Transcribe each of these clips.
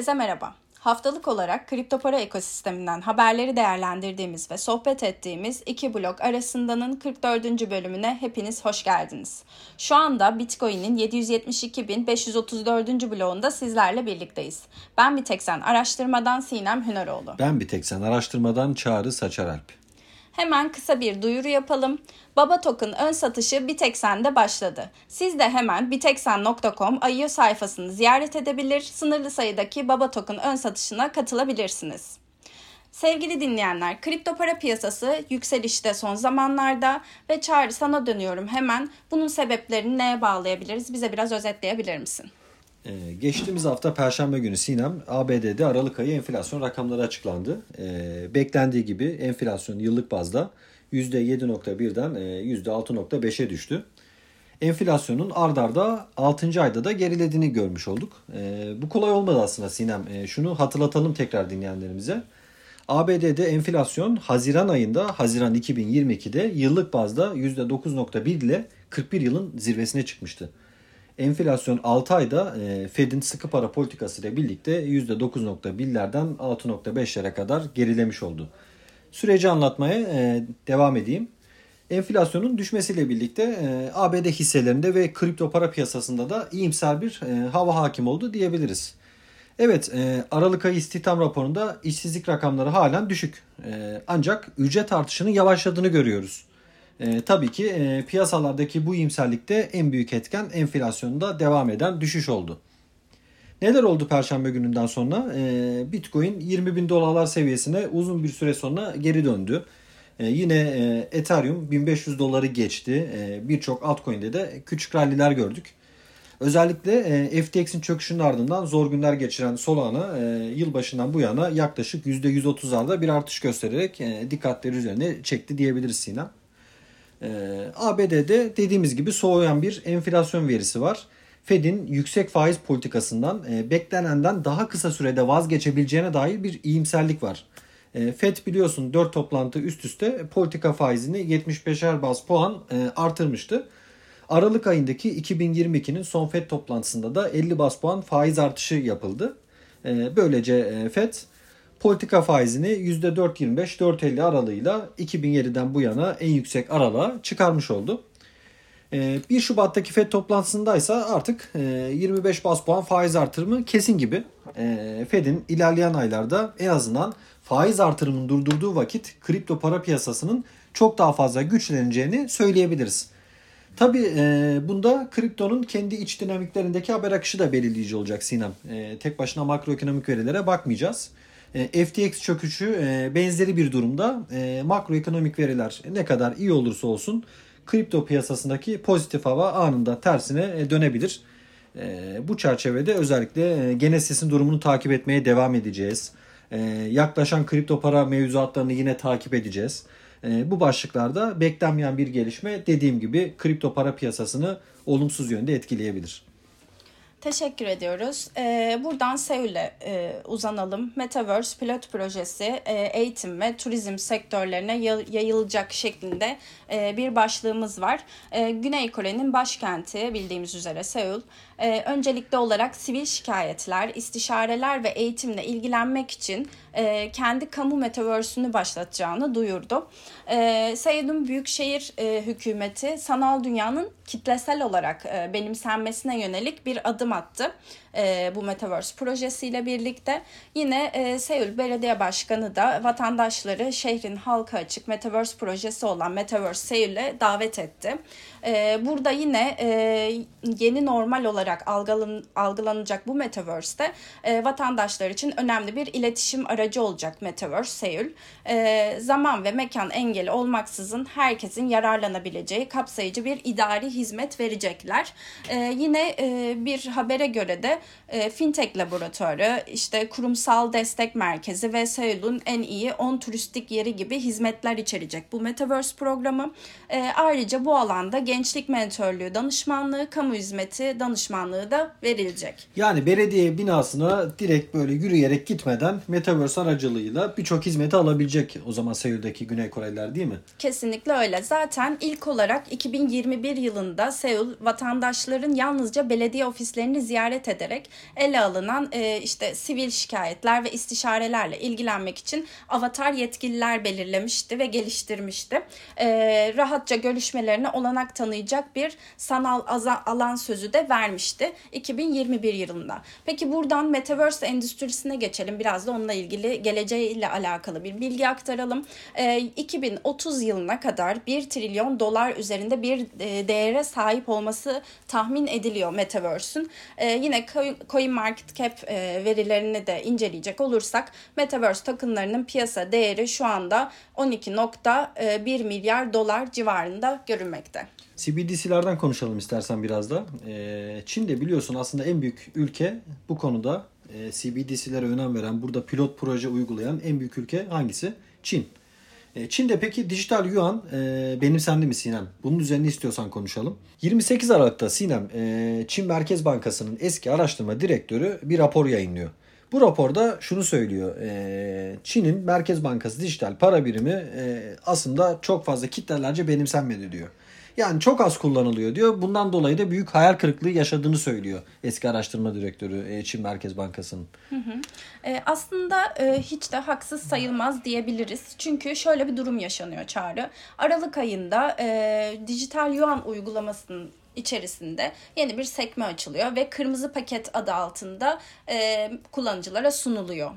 Herkese merhaba. Haftalık olarak kripto para ekosisteminden haberleri değerlendirdiğimiz ve sohbet ettiğimiz iki blok arasındanın 44. bölümüne hepiniz hoş geldiniz. Şu anda Bitcoin'in 772.534. bloğunda sizlerle birlikteyiz. Ben Biteksen Araştırmadan Sinem Hüneroğlu. Ben Biteksen Araştırmadan Çağrı Saçaralp. Hemen kısa bir duyuru yapalım. Baba Token ön satışı Biteksen'de başladı. Siz de hemen biteksen.com IO sayfasını ziyaret edebilir, sınırlı sayıdaki Baba Token ön satışına katılabilirsiniz. Sevgili dinleyenler, kripto para piyasası yükselişte son zamanlarda ve Çağrı sana dönüyorum hemen. Bunun sebeplerini neye bağlayabiliriz? Bize biraz özetleyebilir misin? Ee, geçtiğimiz hafta Perşembe günü Sinem ABD'de Aralık ayı enflasyon rakamları açıklandı. Ee, beklendiği gibi enflasyon yıllık bazda %7.1'den %6.5'e düştü. Enflasyonun ard arda 6. ayda da gerilediğini görmüş olduk. Ee, bu kolay olmadı aslında Sinem. Ee, şunu hatırlatalım tekrar dinleyenlerimize. ABD'de enflasyon Haziran ayında, Haziran 2022'de yıllık bazda %9.1 ile 41 yılın zirvesine çıkmıştı. Enflasyon 6 ayda e, Fed'in sıkı para politikası ile birlikte %9.1'lerden 6.5'lere kadar gerilemiş oldu. Süreci anlatmaya e, devam edeyim. Enflasyonun düşmesiyle birlikte e, ABD hisselerinde ve kripto para piyasasında da iyimser bir hava hakim oldu diyebiliriz. Evet, Aralık ayı istihdam raporunda işsizlik rakamları halen düşük. Ancak ücret artışının yavaşladığını görüyoruz. E, tabii ki e, piyasalardaki bu iyimserlikte en büyük etken enflasyonda devam eden düşüş oldu. Neler oldu Perşembe gününden sonra? E, Bitcoin 20 bin dolarlar seviyesine uzun bir süre sonra geri döndü. E, yine e, Ethereum 1500 doları geçti. E, Birçok altcoin'de de küçük ralliler gördük. Özellikle e, FTX'in çöküşünün ardından zor günler geçiren Solana e, yılbaşından bu yana yaklaşık %130'larda bir artış göstererek e, dikkatleri üzerine çekti diyebiliriz Sinem. Ee, ABD'de dediğimiz gibi soğuyan bir enflasyon verisi var. Fed'in yüksek faiz politikasından e, beklenenden daha kısa sürede vazgeçebileceğine dair bir iyimserlik var. E, Fed biliyorsun 4 toplantı üst üste politika faizini 75'er bas puan e, artırmıştı. Aralık ayındaki 2022'nin son Fed toplantısında da 50 bas puan faiz artışı yapıldı. Böylece Fed politika faizini %4.25-4.50 aralığıyla 2007'den bu yana en yüksek aralığa çıkarmış oldu. 1 ee, Şubat'taki FED toplantısındaysa artık 25 e, bas puan faiz artırımı kesin gibi. Ee, FED'in ilerleyen aylarda en azından faiz artırımını durdurduğu vakit kripto para piyasasının çok daha fazla güçleneceğini söyleyebiliriz. Tabi e, bunda kriptonun kendi iç dinamiklerindeki haber akışı da belirleyici olacak Sinem. E, tek başına makroekonomik verilere bakmayacağız. E, FTX çöküşü e, benzeri bir durumda e, makroekonomik veriler ne kadar iyi olursa olsun kripto piyasasındaki pozitif hava anında tersine dönebilir. Bu çerçevede özellikle Genesis'in durumunu takip etmeye devam edeceğiz. Yaklaşan kripto para mevzuatlarını yine takip edeceğiz. Bu başlıklarda beklenmeyen bir gelişme dediğim gibi kripto para piyasasını olumsuz yönde etkileyebilir. Teşekkür ediyoruz. Ee, buradan Seul'e e, uzanalım. Metaverse pilot projesi e, eğitim ve turizm sektörlerine yayılacak şeklinde e, bir başlığımız var. E, Güney Kore'nin başkenti bildiğimiz üzere Seul. E, öncelikli olarak sivil şikayetler, istişareler ve eğitimle ilgilenmek için e, kendi kamu metaverse'ünü başlatacağını duyurdu. E, Seul'un Büyükşehir e, Hükümeti sanal dünyanın kitlesel olarak e, benimsenmesine yönelik bir adım attı e, bu Metaverse projesiyle birlikte. Yine e, Seul Belediye Başkanı da vatandaşları şehrin halka açık Metaverse projesi olan Metaverse Seul'e davet etti. E, burada yine e, yeni normal olarak algılan, algılanacak bu Metaverse'de e, vatandaşlar için önemli bir iletişim aracı olacak Metaverse Seul. E, zaman ve mekan engeli olmaksızın herkesin yararlanabileceği kapsayıcı bir idari hizmet verecekler. E, yine e, bir habere göre de e, fintech laboratuvarı, işte kurumsal destek merkezi ve Seul'un en iyi 10 turistik yeri gibi hizmetler içerecek bu Metaverse programı. E, ayrıca bu alanda gençlik mentörlüğü danışmanlığı, kamu hizmeti danışmanlığı da verilecek. Yani belediye binasına direkt böyle yürüyerek gitmeden Metaverse aracılığıyla birçok hizmeti alabilecek o zaman Seul'deki Güney Koreliler değil mi? Kesinlikle öyle. Zaten ilk olarak 2021 yılında Seul vatandaşların yalnızca belediye ofislerinin yerlerini ziyaret ederek ele alınan e, işte sivil şikayetler ve istişarelerle ilgilenmek için avatar yetkililer belirlemişti ve geliştirmişti. E, rahatça görüşmelerine olanak tanıyacak bir sanal alan sözü de vermişti 2021 yılında. Peki buradan Metaverse endüstrisine geçelim. Biraz da onunla ilgili geleceğiyle alakalı bir bilgi aktaralım. E, 2030 yılına kadar 1 trilyon dolar üzerinde bir e, değere sahip olması tahmin ediliyor Metaverse'ün. E, yine Coin Market Cap e, verilerini de inceleyecek olursak Metaverse tokenlarının piyasa değeri şu anda 12.1 milyar dolar civarında görünmekte. CBDC'lerden konuşalım istersen biraz da. Çin de biliyorsun aslında en büyük ülke bu konuda CBDC'lere önem veren, burada pilot proje uygulayan en büyük ülke hangisi? Çin. E, Çin'de peki dijital yuan e, benimsendi mi Sinem? Bunun üzerine istiyorsan konuşalım. 28 Aralık'ta Sinem e, Çin Merkez Bankası'nın eski araştırma direktörü bir rapor yayınlıyor. Bu raporda şunu söylüyor. E, Çin'in Merkez Bankası dijital para birimi e, aslında çok fazla kitlelerce benimsenmedi diyor. Yani çok az kullanılıyor diyor. Bundan dolayı da büyük hayal kırıklığı yaşadığını söylüyor eski araştırma direktörü e, Çin Merkez Bankası'nın. E, aslında e, hiç de haksız sayılmaz diyebiliriz. Çünkü şöyle bir durum yaşanıyor Çağrı. Aralık ayında e, dijital yuan uygulamasının içerisinde yeni bir sekme açılıyor ve kırmızı paket adı altında e, kullanıcılara sunuluyor.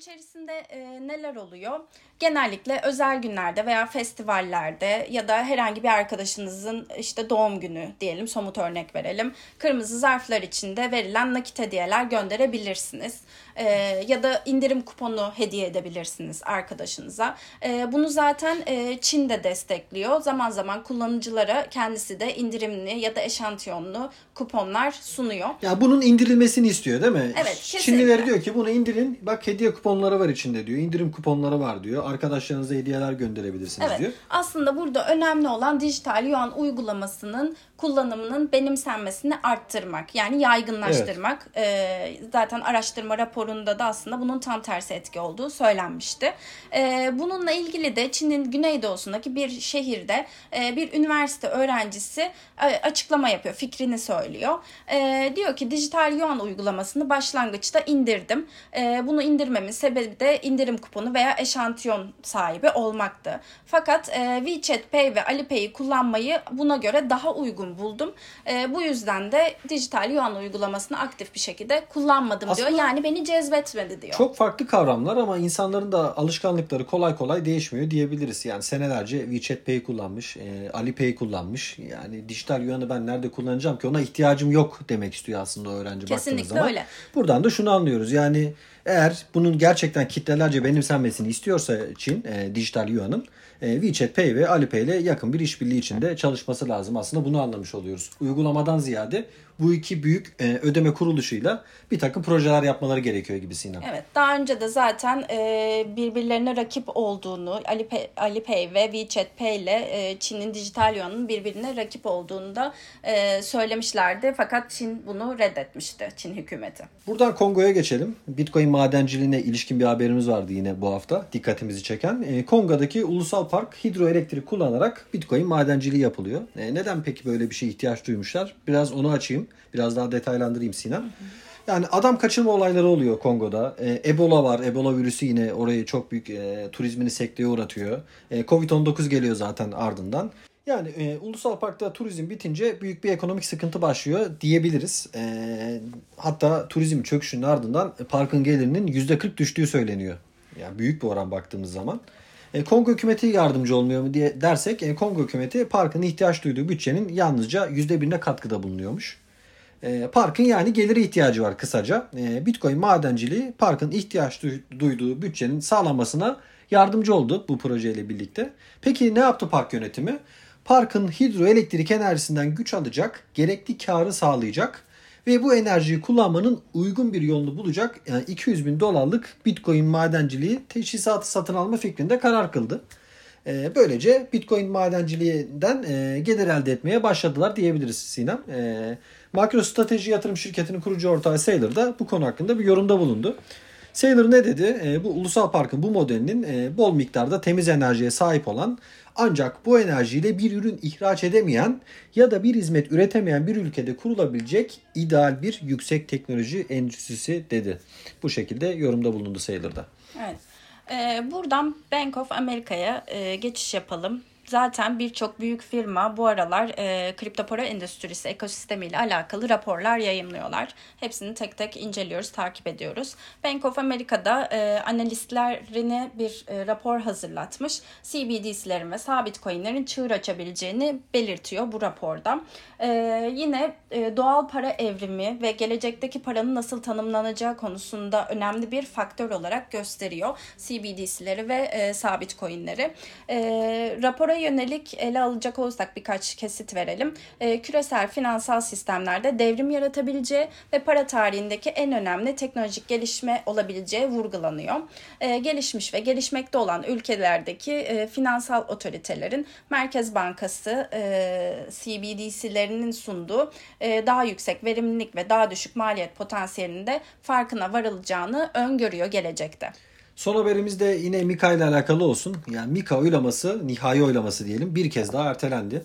İçerisinde e, neler oluyor? genellikle özel günlerde veya festivallerde ya da herhangi bir arkadaşınızın işte doğum günü diyelim somut örnek verelim. Kırmızı zarflar içinde verilen nakit hediyeler gönderebilirsiniz. Ee, ya da indirim kuponu hediye edebilirsiniz arkadaşınıza. Ee, bunu zaten e, Çin de destekliyor. Zaman zaman kullanıcılara kendisi de indirimli ya da eşantiyonlu kuponlar sunuyor. Ya bunun indirilmesini istiyor değil mi? Evet kesinlikle. Çinliler diyor ki bunu indirin bak hediye kuponları var içinde diyor. İndirim kuponları var diyor arkadaşlarınıza hediyeler gönderebilirsiniz evet. diyor. Aslında burada önemli olan dijital yuan uygulamasının kullanımının benimsenmesini arttırmak. Yani yaygınlaştırmak. Evet. Ee, zaten araştırma raporunda da aslında bunun tam tersi etki olduğu söylenmişti. Ee, bununla ilgili de Çin'in güneydoğusundaki bir şehirde e, bir üniversite öğrencisi e, açıklama yapıyor. Fikrini söylüyor. E, diyor ki dijital yuan uygulamasını başlangıçta indirdim. E, bunu indirmemin sebebi de indirim kuponu veya eşantiyon sahibi olmaktı. Fakat e, WeChat Pay ve Alipay'i kullanmayı buna göre daha uygun buldum. E, bu yüzden de dijital yuan uygulamasını aktif bir şekilde kullanmadım Aslında diyor. Yani beni cezbetmedi diyor. Çok farklı kavramlar ama insanların da alışkanlıkları kolay kolay değişmiyor diyebiliriz. Yani senelerce WeChat Pay kullanmış, e, Alipay kullanmış. Yani dijital yuanı ben nerede kullanacağım ki ona ihtiyacım yok demek istiyor aslında öğrenci Kesinlikle zaman. öyle. Buradan da şunu anlıyoruz. Yani eğer bunun gerçekten kitlelerce benimsenmesini istiyorsa Çin e, dijital yuanın e, WeChat Pay ve Alipay ile yakın bir işbirliği içinde çalışması lazım. Aslında bunu anlamış oluyoruz. Uygulamadan ziyade bu iki büyük e, ödeme kuruluşuyla bir takım projeler yapmaları gerekiyor gibi Sinem. Evet daha önce de zaten e, birbirlerine rakip olduğunu Alipay, Alipay ve WeChat Pay ile e, Çin'in dijital yuanın birbirine rakip olduğunu da e, söylemişlerdi. Fakat Çin bunu reddetmişti Çin hükümeti. Buradan Kongo'ya geçelim. Bitcoin madenciliğine ilişkin bir haberimiz vardı yine bu hafta dikkatimizi çeken. E, Kongo'daki ulusal park hidroelektrik kullanarak Bitcoin madenciliği yapılıyor. E, neden peki böyle bir şey ihtiyaç duymuşlar? Biraz onu açayım. Biraz daha detaylandırayım Sinem. Yani adam kaçırma olayları oluyor Kongo'da. E, Ebola var. Ebola virüsü yine orayı çok büyük e, turizmini sekteye uğratıyor. E, Covid-19 geliyor zaten ardından. Yani e, ulusal parkta turizm bitince büyük bir ekonomik sıkıntı başlıyor diyebiliriz. E, hatta turizm çöküşünün ardından parkın gelirinin %40 düştüğü söyleniyor. Yani büyük bir oran baktığımız zaman. E, Kongo hükümeti yardımcı olmuyor mu diye dersek e, Kongo hükümeti parkın ihtiyaç duyduğu bütçenin yalnızca %1'ine katkıda bulunuyormuş. E, parkın yani geliri ihtiyacı var kısaca. E, Bitcoin madenciliği parkın ihtiyaç duyduğu bütçenin sağlanmasına yardımcı oldu bu projeyle birlikte. Peki ne yaptı park yönetimi? Parkın hidroelektrik enerjisinden güç alacak, gerekli karı sağlayacak ve bu enerjiyi kullanmanın uygun bir yolunu bulacak yani 200 bin dolarlık Bitcoin madenciliği teşhisatı satın alma fikrinde karar kıldı. E, böylece Bitcoin madenciliğinden e, gelir elde etmeye başladılar diyebiliriz Sinem. E, MicroStrateji yatırım şirketinin kurucu ortağı Saylor da bu konu hakkında bir yorumda bulundu. Saylor ne dedi? E, bu ulusal parkın bu modelinin e, bol miktarda temiz enerjiye sahip olan ancak bu enerjiyle bir ürün ihraç edemeyen ya da bir hizmet üretemeyen bir ülkede kurulabilecek ideal bir yüksek teknoloji endüstrisi dedi. Bu şekilde yorumda bulundu Saylor'da. Evet. Ee, buradan Bank of America'ya e, geçiş yapalım. Zaten birçok büyük firma bu aralar e, kripto para endüstrisi ekosistemiyle alakalı raporlar yayınlıyorlar. Hepsini tek tek inceliyoruz, takip ediyoruz. Bank of America'da e, analistlerine bir e, rapor hazırlatmış. CBDC'lerin ve sabit coinlerin çığır açabileceğini belirtiyor bu raporda. E, yine e, doğal para evrimi ve gelecekteki paranın nasıl tanımlanacağı konusunda önemli bir faktör olarak gösteriyor CBDC'leri ve e, sabit coinleri. E, rapora yönelik ele alacak olursak birkaç kesit verelim. E, küresel finansal sistemlerde devrim yaratabileceği ve para tarihindeki en önemli teknolojik gelişme olabileceği vurgulanıyor. E, gelişmiş ve gelişmekte olan ülkelerdeki e, finansal otoritelerin Merkez Bankası e, CBDC'lerinin sunduğu e, daha yüksek verimlilik ve daha düşük maliyet potansiyelinde farkına varılacağını öngörüyor gelecekte. Son haberimiz de yine Mika ile alakalı olsun. Yani Mika oylaması, nihai oylaması diyelim bir kez daha ertelendi.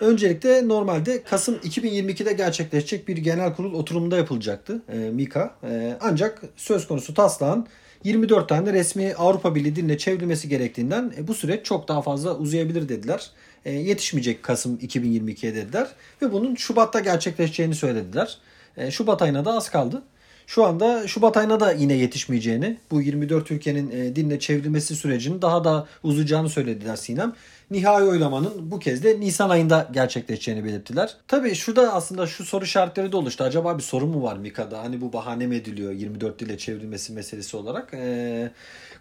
Öncelikle normalde Kasım 2022'de gerçekleşecek bir genel kurul oturumunda yapılacaktı e, Mika. E, ancak söz konusu taslağın 24 tane resmi Avrupa Birliği diline çevrilmesi gerektiğinden e, bu süreç çok daha fazla uzayabilir dediler. E, yetişmeyecek Kasım 2022'ye dediler ve bunun Şubat'ta gerçekleşeceğini söylediler. E, Şubat ayına da az kaldı. Şu anda Şubat ayına da yine yetişmeyeceğini, bu 24 ülkenin e, dinle çevrilmesi sürecinin daha da uzayacağını söylediler Sinem. Nihai oylamanın bu kez de Nisan ayında gerçekleşeceğini belirttiler. Tabii şurada aslında şu soru işaretleri de oluştu. Acaba bir sorun mu var Mika'da? Hani bu bahane mi ediliyor 24 dile çevrilmesi meselesi olarak? Ee,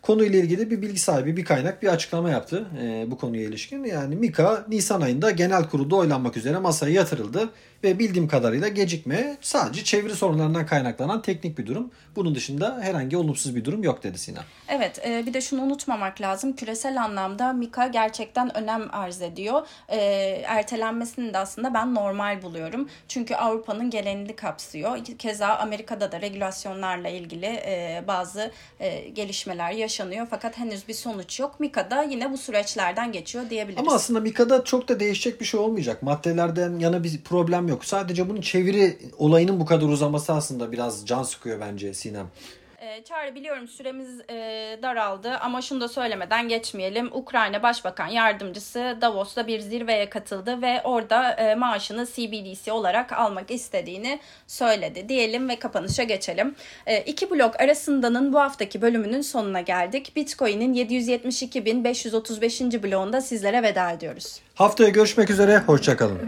konuyla ilgili bir bilgi sahibi, bir kaynak bir açıklama yaptı e, bu konuya ilişkin. Yani Mika Nisan ayında genel kurulda oylanmak üzere masaya yatırıldı ve bildiğim kadarıyla gecikme sadece çeviri sorunlarından kaynaklanan teknik bir durum. Bunun dışında herhangi olumsuz bir durum yok dedi Sinan. Evet e, bir de şunu unutmamak lazım. Küresel anlamda Mika gerçekten önem arz ediyor. E, ertelenmesini de aslında ben normal buluyorum. Çünkü Avrupa'nın gelenini kapsıyor. Keza Amerika'da da regülasyonlarla ilgili e, bazı e, gelişmeler yaşanıyor. Fakat henüz bir sonuç yok. Mika'da yine bu süreçlerden geçiyor diyebiliriz. Ama aslında Mika'da çok da değişecek bir şey olmayacak. Maddelerden yana bir problem yok. Sadece bunun çeviri olayının bu kadar uzaması aslında biraz can sıkıyor bence Sinem. Ee, Çağrı biliyorum süremiz e, daraldı ama şunu da söylemeden geçmeyelim. Ukrayna Başbakan Yardımcısı Davos'ta bir zirveye katıldı ve orada e, maaşını CBDC olarak almak istediğini söyledi. Diyelim ve kapanışa geçelim. E, iki blok arasındanın bu haftaki bölümünün sonuna geldik. Bitcoin'in 772.535. bloğunda sizlere veda ediyoruz. Haftaya görüşmek üzere, hoşçakalın.